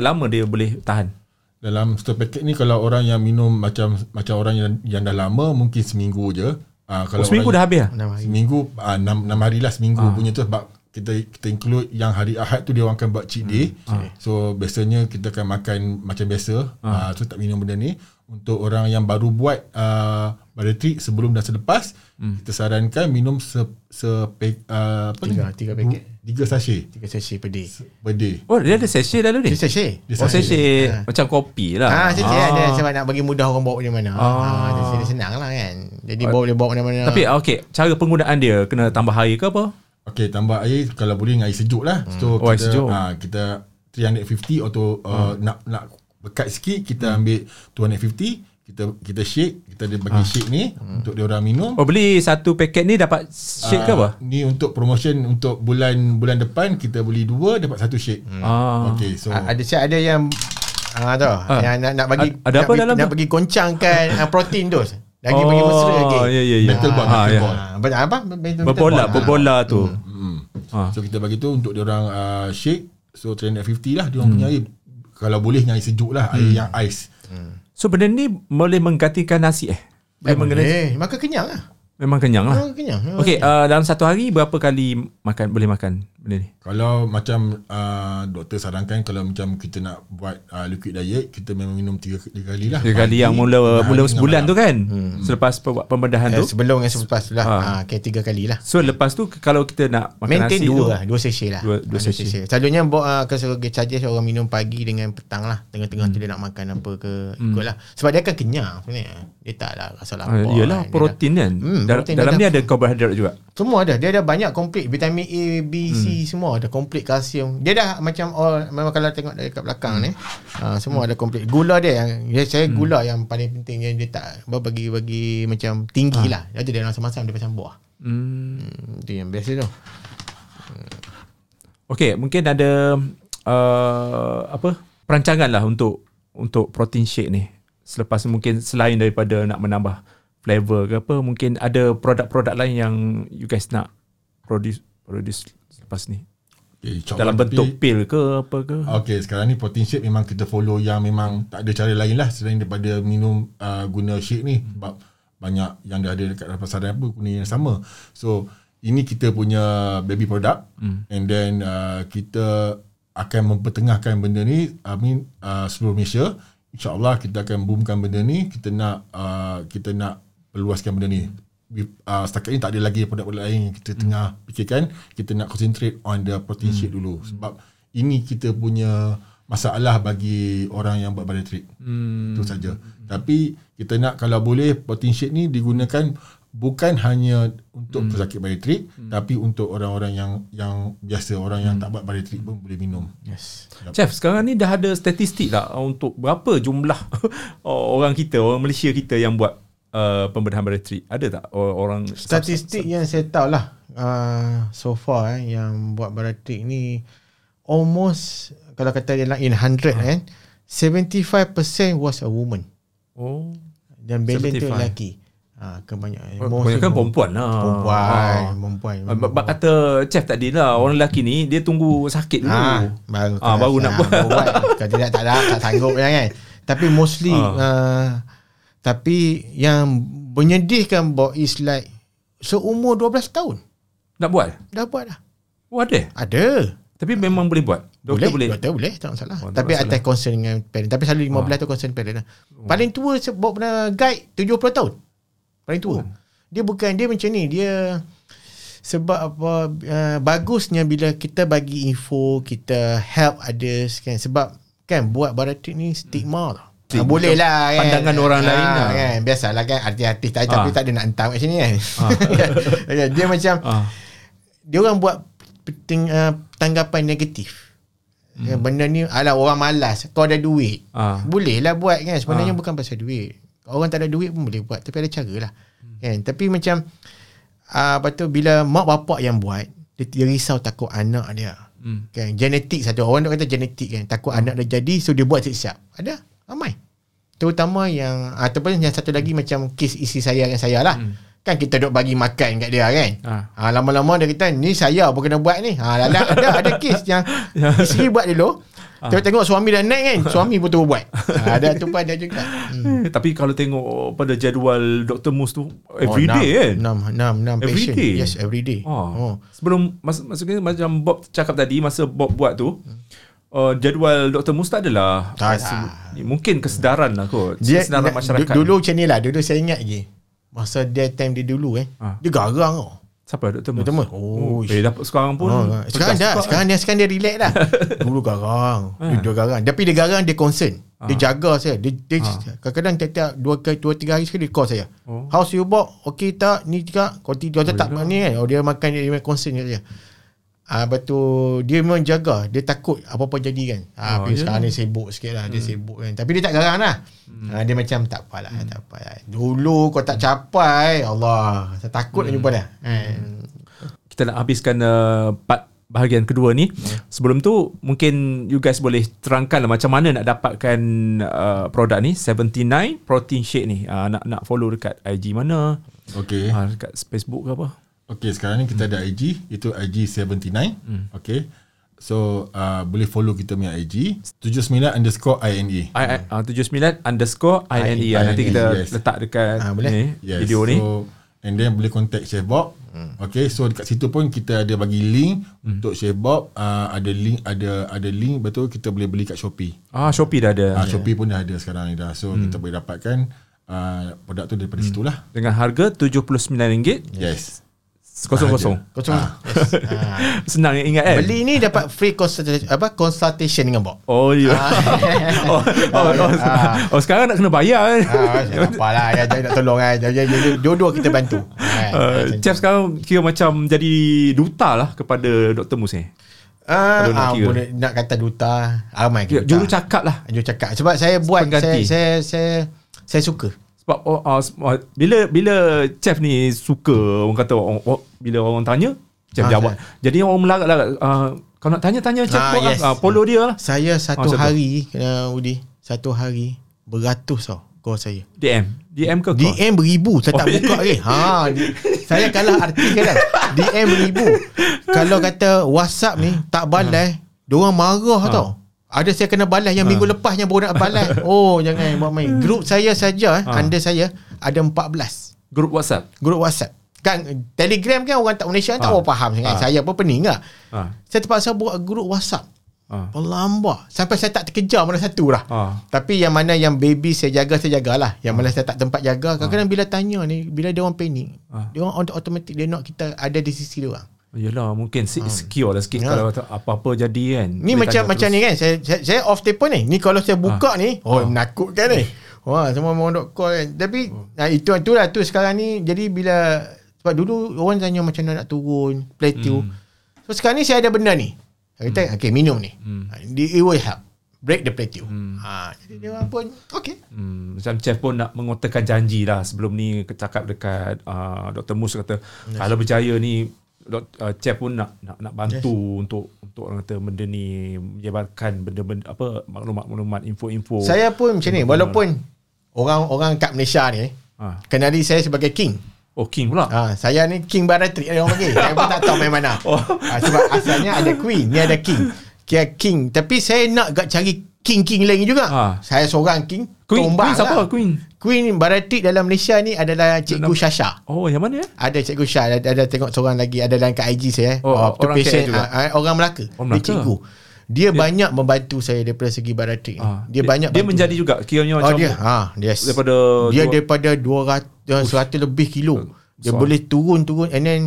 lama dia boleh tahan? Dalam satu paket ni kalau orang yang minum macam macam orang yang yang dah lama mungkin seminggu je. Uh, kalau Oh, seminggu dah orang habis lah? Seminggu uh, 6, 6 hari lah seminggu ah. punya tu sebab kita kita include yang hari Ahad tu dia orang akan buat cheat day. Hmm. So biasanya kita akan makan macam biasa. Ah. Uh, so tak minum benda ni. Untuk orang yang baru buat uh, bariatrik sebelum dan selepas hmm. kita sarankan minum se, se pe, uh, apa Tiga, ni? tiga paket. Tiga sachet Tiga sesi per day. per day. Oh, dia ada sachet dalam ni? Tiga sesi. Dia Oh, sachet Ah. macam kopi lah. Ah, sesi ada sebab nak bagi mudah orang bawa mana mana. Ah, sesi dia senang lah kan. Jadi bawa boleh bawa mana-mana. Tapi ah, okey, cara penggunaan dia kena tambah air ke apa? Okey, tambah air kalau boleh dengan air sejuk lah. So Oh, air kita sejuk. ah kita 350 atau uh, nak nak pekat sikit kita ambil 250 kita kita shake kita ada bagi shake ni untuk dia orang minum. Oh, beli satu paket ni dapat shake ke Ah, apa? Ni untuk promotion untuk bulan bulan depan kita beli dua dapat satu shake. Ah. Okey, so ada siap ada yang ah tu yang nak nak bagi Ad- ada nak apa bagi, dalam nak tu? bagi goncangkan protein tu. Lagi bagi mesra lagi. Oh, ya ya ya. Mental ball, Ah, mental ya. ball. Apa Berbola, ball. Ah. berbola tu. hmm. Ah. So kita bagi tu untuk dia orang uh, shake so 350 lah dia orang punya air. Kalau boleh air sejuk lah, air yang ais. So benda ni boleh menggantikan nasi eh? Eh, Boleh menggantikan boleh. Maka kenyang lah. Memang kenyang lah. Oh, kenyang. Okey, uh, dalam satu hari berapa kali makan boleh makan benda ni? Kalau macam uh, doktor sarankan kalau macam kita nak buat uh, liquid diet kita memang minum tiga, tiga kali lah. Tiga kali Pagi, yang mula mula sebulan malam. tu kan? Selepas pe- pembedahan Eh, tu. sebelum dengan selepas tu lah. Ah. Ah. okay, tiga kali lah. So lepas tu kalau kita nak makan Maintain nasi dua tu, lah Dua sesi lah Dua- dua sesi. Selalunya uh, Kalau suggest orang minum pagi Dengan petang lah Tengah-tengah tu dia nak makan apa ke Ikut lah Sebab dia akan kenyang sebenarnya Dia tak lah rasa lapar Ah, yelah protein kan. Hmm, Dalam, protein dalam ni ada karbohidrat juga. semua ada. Dia ada banyak komplit vitamin A, B, C semua ada komplit kalsium. Dia dah macam all memang kalau tengok dari kat belakang ni uh, semua ada komplit. Gula dia yang dia saya gula yang paling penting yang dia tak bagi bagi macam tinggi lah. Dia ada dia masam-masam dia macam buah. Hmm. Hmm, itu yang best tu. Okey, mungkin ada uh, apa? perancangan lah untuk untuk protein shake ni. Selepas mungkin selain daripada nak menambah flavor ke apa, mungkin ada produk-produk lain yang you guys nak produce produce selepas ni. Okay, insyaAllah Dalam tapi- bentuk pil ke apa ke? Okay, sekarang ni protein shake memang kita follow yang memang tak ada cara lain lah selain daripada minum uh, guna shake ni sebab banyak yang dah ada dekat dalam pasaran apa guna yang sama. So, ini kita punya baby product hmm. and then uh, kita akan mempertengahkan benda ni I mean uh, seluruh Malaysia. InsyaAllah kita akan boomkan benda ni. Kita nak uh, kita nak perluaskan benda ni. Uh, setakat ni tak ada lagi produk-produk lain yang kita tengah fikirkan. Kita nak concentrate on the protein shake dulu. Sebab ini kita punya masalah bagi orang yang buat bariatrik. Hmm. Itu saja. Tapi kita nak kalau boleh protein shake ni digunakan bukan hanya untuk hmm. pesakit bariatrik hmm. tapi untuk orang-orang yang yang biasa orang yang tak buat bariatrik pun boleh minum. Yes. Chef, sekarang ni dah ada statistik tak untuk berapa jumlah orang kita, orang Malaysia kita yang buat uh, pembedahan bariatrik? Ada tak orang Statistik yang saya tahu lah uh, so far eh, yang buat bariatrik ni almost kalau kata dia in 100 kan 75% was a woman Oh. dan balance tu 75. lelaki. Ha, kebanyakan Kebanyakan perempuan lah. Perempuan, Ah. perempuan. Ah, Bab kata chef tadi lah Orang lelaki ni Dia tunggu sakit dulu Ha, baru Ah, baru nak buat. buat. Kalau tidak tak ada tak sanggup kan. kan. Tapi mostly Ah. uh, tapi yang menyedihkan Bob is like seumur 12 tahun Nak buat dah buat dah. Oh ada Ada. Tapi memang boleh buat Doktor boleh, boleh. Doktor boleh, tak masalah. Oh, tak Tapi masalah. atas concern dengan parent. Tapi selalu 15 tu concern parent lah. Paling tua sebab pernah guide 70 tahun. Paling tua. Dia bukan dia macam ni, dia sebab apa uh, bagusnya bila kita bagi info, kita help others kan sebab kan buat baratik ni stigma tau. Ha, boleh lah kan. Pandangan orang lain lah. kan. Biasalah kan artis-artis tak, tapi Ah. tak ada nak hantar kat sini kan. Kan, dia macam ah. dia orang buat peting, uh, tanggapan negatif. Hmm. Benda ni alah orang malas. Kau ada duit. Ah. Boleh lah buat kan. Sebenarnya Ah. bukan pasal duit. Orang tak ada duit pun boleh buat. Tapi ada cara lah. Kan? Tapi macam uh, apa tu bila mak bapak yang buat dia, dia risau takut anak dia. Hmm. Kan? Genetik satu. Orang nak kata genetik kan. Takut anak dia jadi so dia buat siap-siap. Ada. Ramai. Terutama yang ataupun yang satu lagi macam kes isi saya dengan saya lah. Hmm. Kan kita duk bagi makan kat dia kan. Ah. Ha, lama-lama dia kata ni saya pun kena buat ni. Ha, ada ada ada kes yang isteri buat dulu. Tengok tengok suami dah naik kan, suami pun terus buat. Ha, ada tu pun ada juga. Hmm. Eh, Tapi kalau tengok pada jadual Dr. Mus tu Every Oh, day kan enam, Enam, enam Every patient. day? Yes, every day. Oh. Oh. Sebelum mas, maksudnya macam Bob cakap tadi masa Bob buat tu uh, jadual Dr. Mus tak adalah Tak Rasa- ada. mungkin kesedaran lah kot Dia, kesedaran dia- masyarakat Dulu macam ni lah. Dulu saya ingat lagi. Masa dia time dia dulu eh. Ah. Dia garang tau. siapa Dr. Mus Dr. Mus. Oh, eh dapat sekarang pun Oh, sekarang dah, sekarang dia sekarang dia relax dah. Dulu garang. Dia, dia garang. Tapi dia garang dia concern. Dia jaga saya. Dia, dia kadang-kadang tiap-tiap dua dua tiga hari sekali dia call saya. Oh. How's you Bob? Okay tak? Ni juga. Kau tidur oh, tak ni kan? Oh, dia makan dia, dia concern dia. Ah betul dia memang jaga dia takut apa-apa jadi kan ah Oh, tapi ya. sekarang dia sibuk sikit lah dia sibuk kan tapi dia tak garang lah ah, dia macam tak apalah tak apa lah. dulu kau tak capai Allah saya takut nak jumpa dah kan kita nak habiskan uh, part bahagian kedua ni. Sebelum tu mungkin you guys boleh terangkan lah macam mana nak dapatkan uh, produk ni 79 protein shake ni. Uh, nak nak follow dekat IG mana? Okay. Uh, dekat Facebook ke apa? Okay, sekarang ni kita ada IG, itu IG79. Hmm. Okay. So, uh, boleh follow kita punya IG, 79 underscore INA. I, I, uh, 79 underscore INE INE, Nanti kita yes. letak dekat Ah, boleh. ni, Yes. video ni. So, and then boleh contact Chef Bob. Okay, so dekat situ pun kita ada bagi link untuk Chef Bob. Uh, ada link, ada ada link betul kita boleh beli kat Shopee. Ah Shopee dah ada. Uh, Shopee pun dah ada sekarang ni dah. So, kita boleh dapatkan uh, produk tu daripada situ lah. Dengan harga RM79 Yes. Cuma yes. ah. Senang ingat kan? beli ni dapat free consultation apa consultation dengan Bob Oh ya. oh, oh, oh, Ah. oh, sekarang nak kena bayar kan. Ah, tak apalah ya, jangan nak tolong kan. Jadi dua-dua kita bantu. Uh, chef sekarang kira macam jadi duta lah kepada Dr. Mus eh. Ah, ah, boleh nak kata duta, ramai Kira, duta. juru cakap lah. Juru cakap. Sebab saya buat saya, Pengganti. saya saya saya suka. Sebab oh, uh, bila bila chef ni suka orang kata orang, orang, bila orang tanya chef Ah, jawab. Jadi orang melarat-larat uh, kalau nak tanya-tanya chef Ah, yes. lah. Uh, follow dia lah. Saya satu Ah, hari uh, Udi, satu hari beratus tau call saya. DM. DM ke kau? DM beribu Saya tak Oh, buka lagi ha, Saya kalah artis kadang DM beribu Kalau kata WhatsApp ni Tak balas Diorang marah tau Ada saya kena balas Yang minggu lepas Yang baru nak balas Oh jangan buat main Grup saya saja Ha. Under saya Ada 14 Grup WhatsApp. Grup WhatsApp Kan Telegram kan Orang tak Malaysia kan Tak Ha. orang faham sangat Ha. Saya pun pening lah Ha. Saya terpaksa buat grup WhatsApp Ha. Lambat Sampai saya tak terkejar Mana satu lah Ha. tapi yang mana yang baby saya jaga saya jagalah. Yang mana saya tak tempat jaga. Kadang-kadang bila tanya ni bila dia orang panik, Ah. dia orang auto- automatic dia nak kita ada di sisi dia orang. Yelah mungkin si- secure lah sikit Ya. kalau apa-apa jadi kan. Ni macam macam terus. ni kan. Saya, saya saya off telefon ni. Ni kalau saya buka ni, oh Ah. menakutkan ni. Wah, semua orang dok call kan. Tapi nah, itu itulah tu sekarang ni jadi bila sebab dulu orang tanya macam mana nak turun plateau. Hmm. So sekarang ni saya ada benda ni. Saya kata, okay, minum ni. Hmm. It will help. Break the plateau. Ha, jadi dia orang pun, okay. Hmm, macam chef pun nak mengotakan janji lah sebelum ni cakap dekat uh, Dr. Mus kata yes. kalau berjaya ni uh, chef pun nak nak, nak bantu yes. untuk untuk orang kata benda ni menyebarkan benda-benda apa maklumat-maklumat info-info. Saya pun macam ni walaupun orang-orang kat Malaysia ni ha. kenali saya sebagai king. Oh King pula. Ha, saya ni king baratrik ada orang panggil. saya pun tak tahu main mana. Oh. Ha, sebab asalnya ada queen, ni ada king. Kira king. Tapi saya nak gak cari king-king lain juga. Ha. Saya seorang king. Queen, tumbang Queen siapa? lah. Queen. Queen baratrik dalam Malaysia ni adalah Cikgu Shasha. Oh yang mana ya? Ada Cikgu Syah ada, ada tengok seorang lagi ada dalam kat IG saya. Oh, tu orang patient, juga? ah, orang Melaka. Orang Dia Melaka? cikgu. Dia, banyak membantu saya daripada segi baratrik. Ah, dia, banyak dia menjadi juga kiranya Oh macam dia ha yes. daripada dia dua- daripada 200 100 lebih kilo. Dia So- boleh turun-turun and then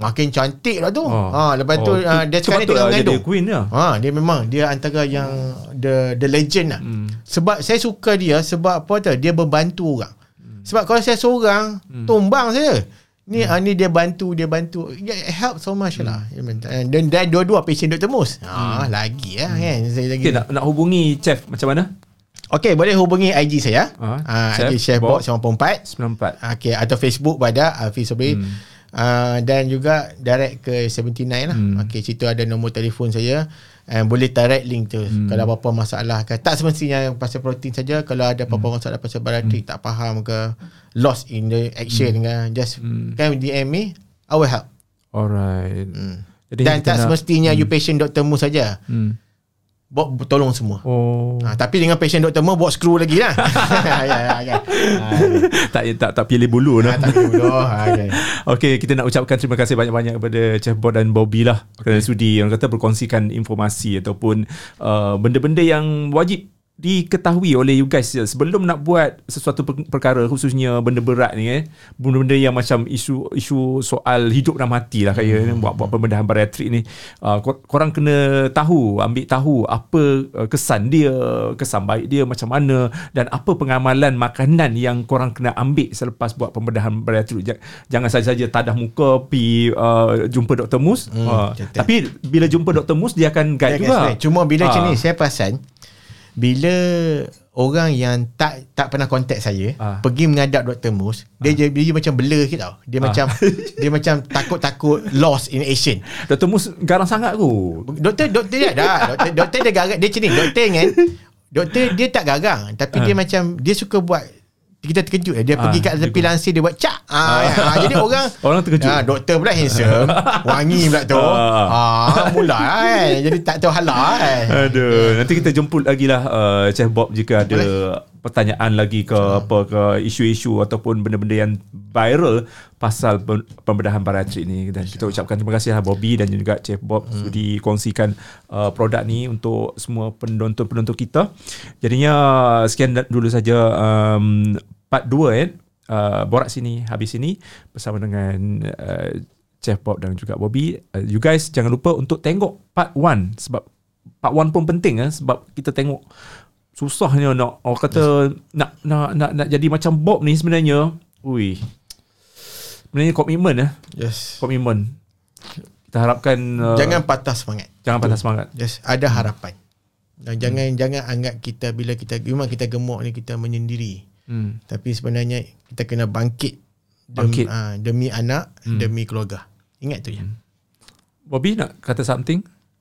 makin cantik lah tu. Oh. Ha lepas tu Oh, ah, tu- dia tu sekarang tengah lah mengandung. queen dia. Ha dia memang dia antara yang the the legend lah. Hmm. Sebab saya suka dia sebab apa tu dia membantu orang. Hmm. Sebab kalau saya seorang tumbang saya. Ni hmm. ni dia bantu dia bantu. It help so much lah. Hmm. Dan dan dua-dua patient Dr. Mus. Ha lagi lah kan saya lagi. Okay, nak, nak hubungi chef macam mana? Okey, boleh hubungi IG saya. Ah, Ah, Chef IG Chef Bob. Bob 94. 94. Okey, atau Facebook pada Hafiz Sobri. Hmm. Uh, dan juga direct ke 79 lah. Hmm. Hmm. Okey, situ ada nombor telefon saya. And boleh direct link tu hmm. kalau apa-apa masalah ke. Tak semestinya pasal protein saja. Kalau ada apa-apa hmm. masalah pasal baratrik, hmm. tak faham ke, lost in the action hmm. ke, just hmm. kan DM me, I will help. Alright. Hmm. Jadi Dan tak semestinya you patient Dr. Mu saja. Hmm. Bob tolong semua. Oh. Ha, tapi dengan patient Dr. Mu buat screw lagi lah. ya, ya, ya. Ha, tak tak tak pilih bulu ha, dah. tak dulu. Ha, okay. Okey, kita nak ucapkan terima kasih banyak-banyak kepada Chef Bob dan Bobby lah kerana sudi yang kata berkongsikan informasi ataupun uh, benda-benda yang wajib diketahui oleh you guys ya. sebelum nak buat sesuatu per- perkara khususnya benda berat ni eh benda-benda yang macam isu isu soal hidup dan mati lah kayak hmm. buat buat pembedahan bariatrik ni uh, kor- korang kena tahu ambil tahu apa uh, kesan dia kesan baik dia macam mana dan apa pengamalan makanan yang korang kena ambil selepas buat pembedahan bariatrik Ja- jangan saja-saja tadah muka pi uh, jumpa Dr. Mus Hmm, uh, tapi bila jumpa Dr. Mus dia akan Dia guide akan juga. Cuma bila macam Ah. ni saya perasan bila orang yang tak tak pernah kontak saya Ah. pergi menghadap Dr. Mus dia, dia, dia macam blur sikit tau dia macam dia macam takut-takut lost in action Dr. Mus garang sangat tu doktor doktor dia dah doktor, doktor dia garang dia macam ni doktor kan doktor dia tak garang tapi Ah. dia macam dia suka buat kita terkejut eh. dia Ah, pergi kat tepi dia- lansir dia buat cak. Ah, ah, jadi orang Orang terkejut. ah, doktor pula handsome. Wangi pula tu. Ah. ah, mula kan jadi tak tahu halah kan Aduh, nanti kita jemput lagi lah uh, Chef Bob jika ada pertanyaan lagi ke apa ke isu-isu ataupun benda-benda yang viral pasal pem- pembedahan bariatrik ni dan kita ucapkan terima kasih lah Bobby dan juga Chef Bob hmm. sudi kongsikan uh, produk ni untuk semua penonton-penonton kita. Jadinya sekian dulu saja um, part 2 eh uh, borak sini habis sini bersama dengan uh, Chef Bob dan juga Bobby. Uh, you guys jangan lupa untuk tengok part 1 sebab part 1 pun penting eh sebab kita tengok susahnya nak orang kata nak nak nak nak jadi macam Bob ni sebenarnya. Ui. sebenarnya komitmen ya. Yes. Komitmen. Kita harapkan uh, Jangan patah semangat. jangan patah semangat. Yes, ada harapan. Dan jangan jangan anggap kita bila kita memang kita gemuk ni kita menyendiri. Hmm. Tapi sebenarnya kita kena bangkit Bangkit. Demi, uh, demi anak, demi keluarga. Ingat tu ya. Bobby nak kata something?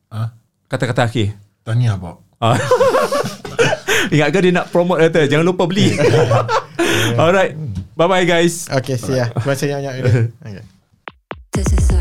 Ah, Kata-kata akhir. tahniah Bob. Ah. Ingatkan dia nak promote kata jangan lupa beli. Alright. Bye bye guys. Okay, see ya. Terima kasih banyak. Okay. This is